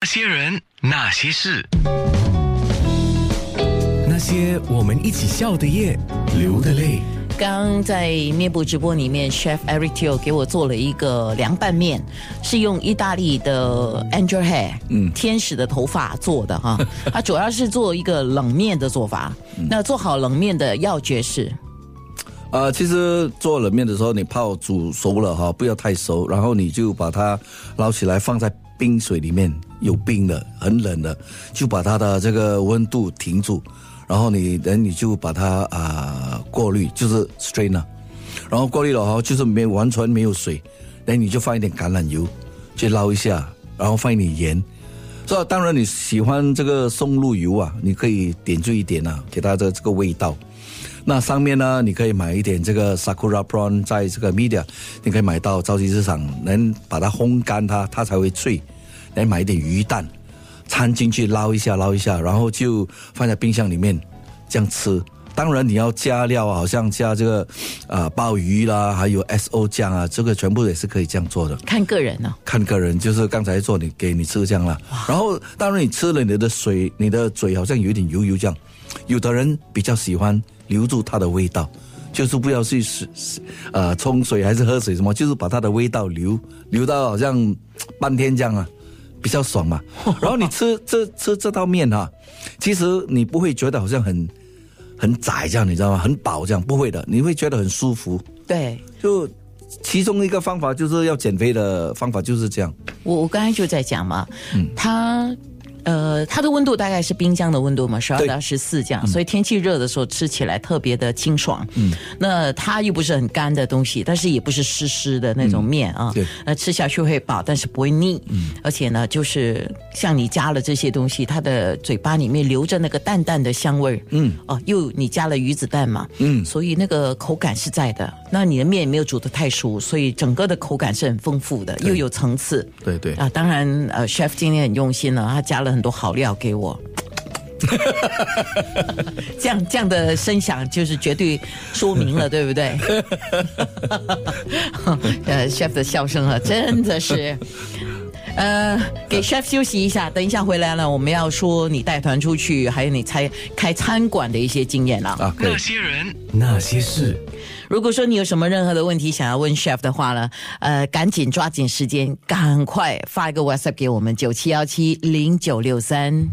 那些人，那些事，那些我们一起笑的夜，流的泪。刚在面部直播里面，Chef Eric Teo 给我做了一个凉拌面，是用意大利的 Angel Hair，嗯，天使的头发做的哈。它主要是做一个冷面的做法。那做好冷面的要诀是，呃，其实做冷面的时候，你泡煮熟了哈，不要太熟，然后你就把它捞起来放在冰水里面，有冰的，很冷的，就把它的这个温度停住。然后你等你就把它啊过滤，就是 strainer，然后过滤了哈，就是没完全没有水，那你就放一点橄榄油，去捞一下，然后放一点盐。这当然你喜欢这个松露油啊，你可以点缀一点啊，给它的这个味道。那上面呢，你可以买一点这个 sakura prawn，在这个 media，你可以买到超级市场，能把它烘干它，它才会脆。来买一点鱼蛋。掺进去捞一下，捞一下，然后就放在冰箱里面，这样吃。当然你要加料啊，好像加这个啊鲍鱼啦，还有 S O 酱啊，这个全部也是可以这样做的。看个人呢，看个人，就是刚才做你给你吃这样了。然后当然你吃了你的水，你的嘴好像有点油油这样。有的人比较喜欢留住它的味道，就是不要去是呃冲水还是喝水什么，就是把它的味道留留到好像半天这样啊。比较爽嘛，然后你吃这吃这道面哈，其实你不会觉得好像很很窄这样，你知道吗？很饱这样，不会的，你会觉得很舒服。对，就其中一个方法就是要减肥的方法就是这样。我我刚才就在讲嘛，嗯，他。呃，它的温度大概是冰箱的温度嘛，十二到十四这样，所以天气热的时候吃起来特别的清爽。嗯，那它又不是很干的东西，但是也不是湿湿的那种面啊。对，那吃下去会饱，但是不会腻。嗯，而且呢，就是像你加了这些东西，它的嘴巴里面留着那个淡淡的香味儿。嗯，哦，又你加了鱼子蛋嘛。嗯，所以那个口感是在的。那你的面没有煮的太熟，所以整个的口感是很丰富的，又有层次。对对。啊，当然，呃，chef 今天很用心了，他加了。很多好料给我，这样这样的声响就是绝对说明了，对不对？呃，chef 的笑声啊，真的是，呃，给 chef 休息一下，等一下回来了，我们要说你带团出去，还有你开开餐馆的一些经验了。啊，那些人，那些事。如果说你有什么任何的问题想要问 chef 的话呢，呃，赶紧抓紧时间，赶快发一个 WhatsApp 给我们九七幺七零九六三。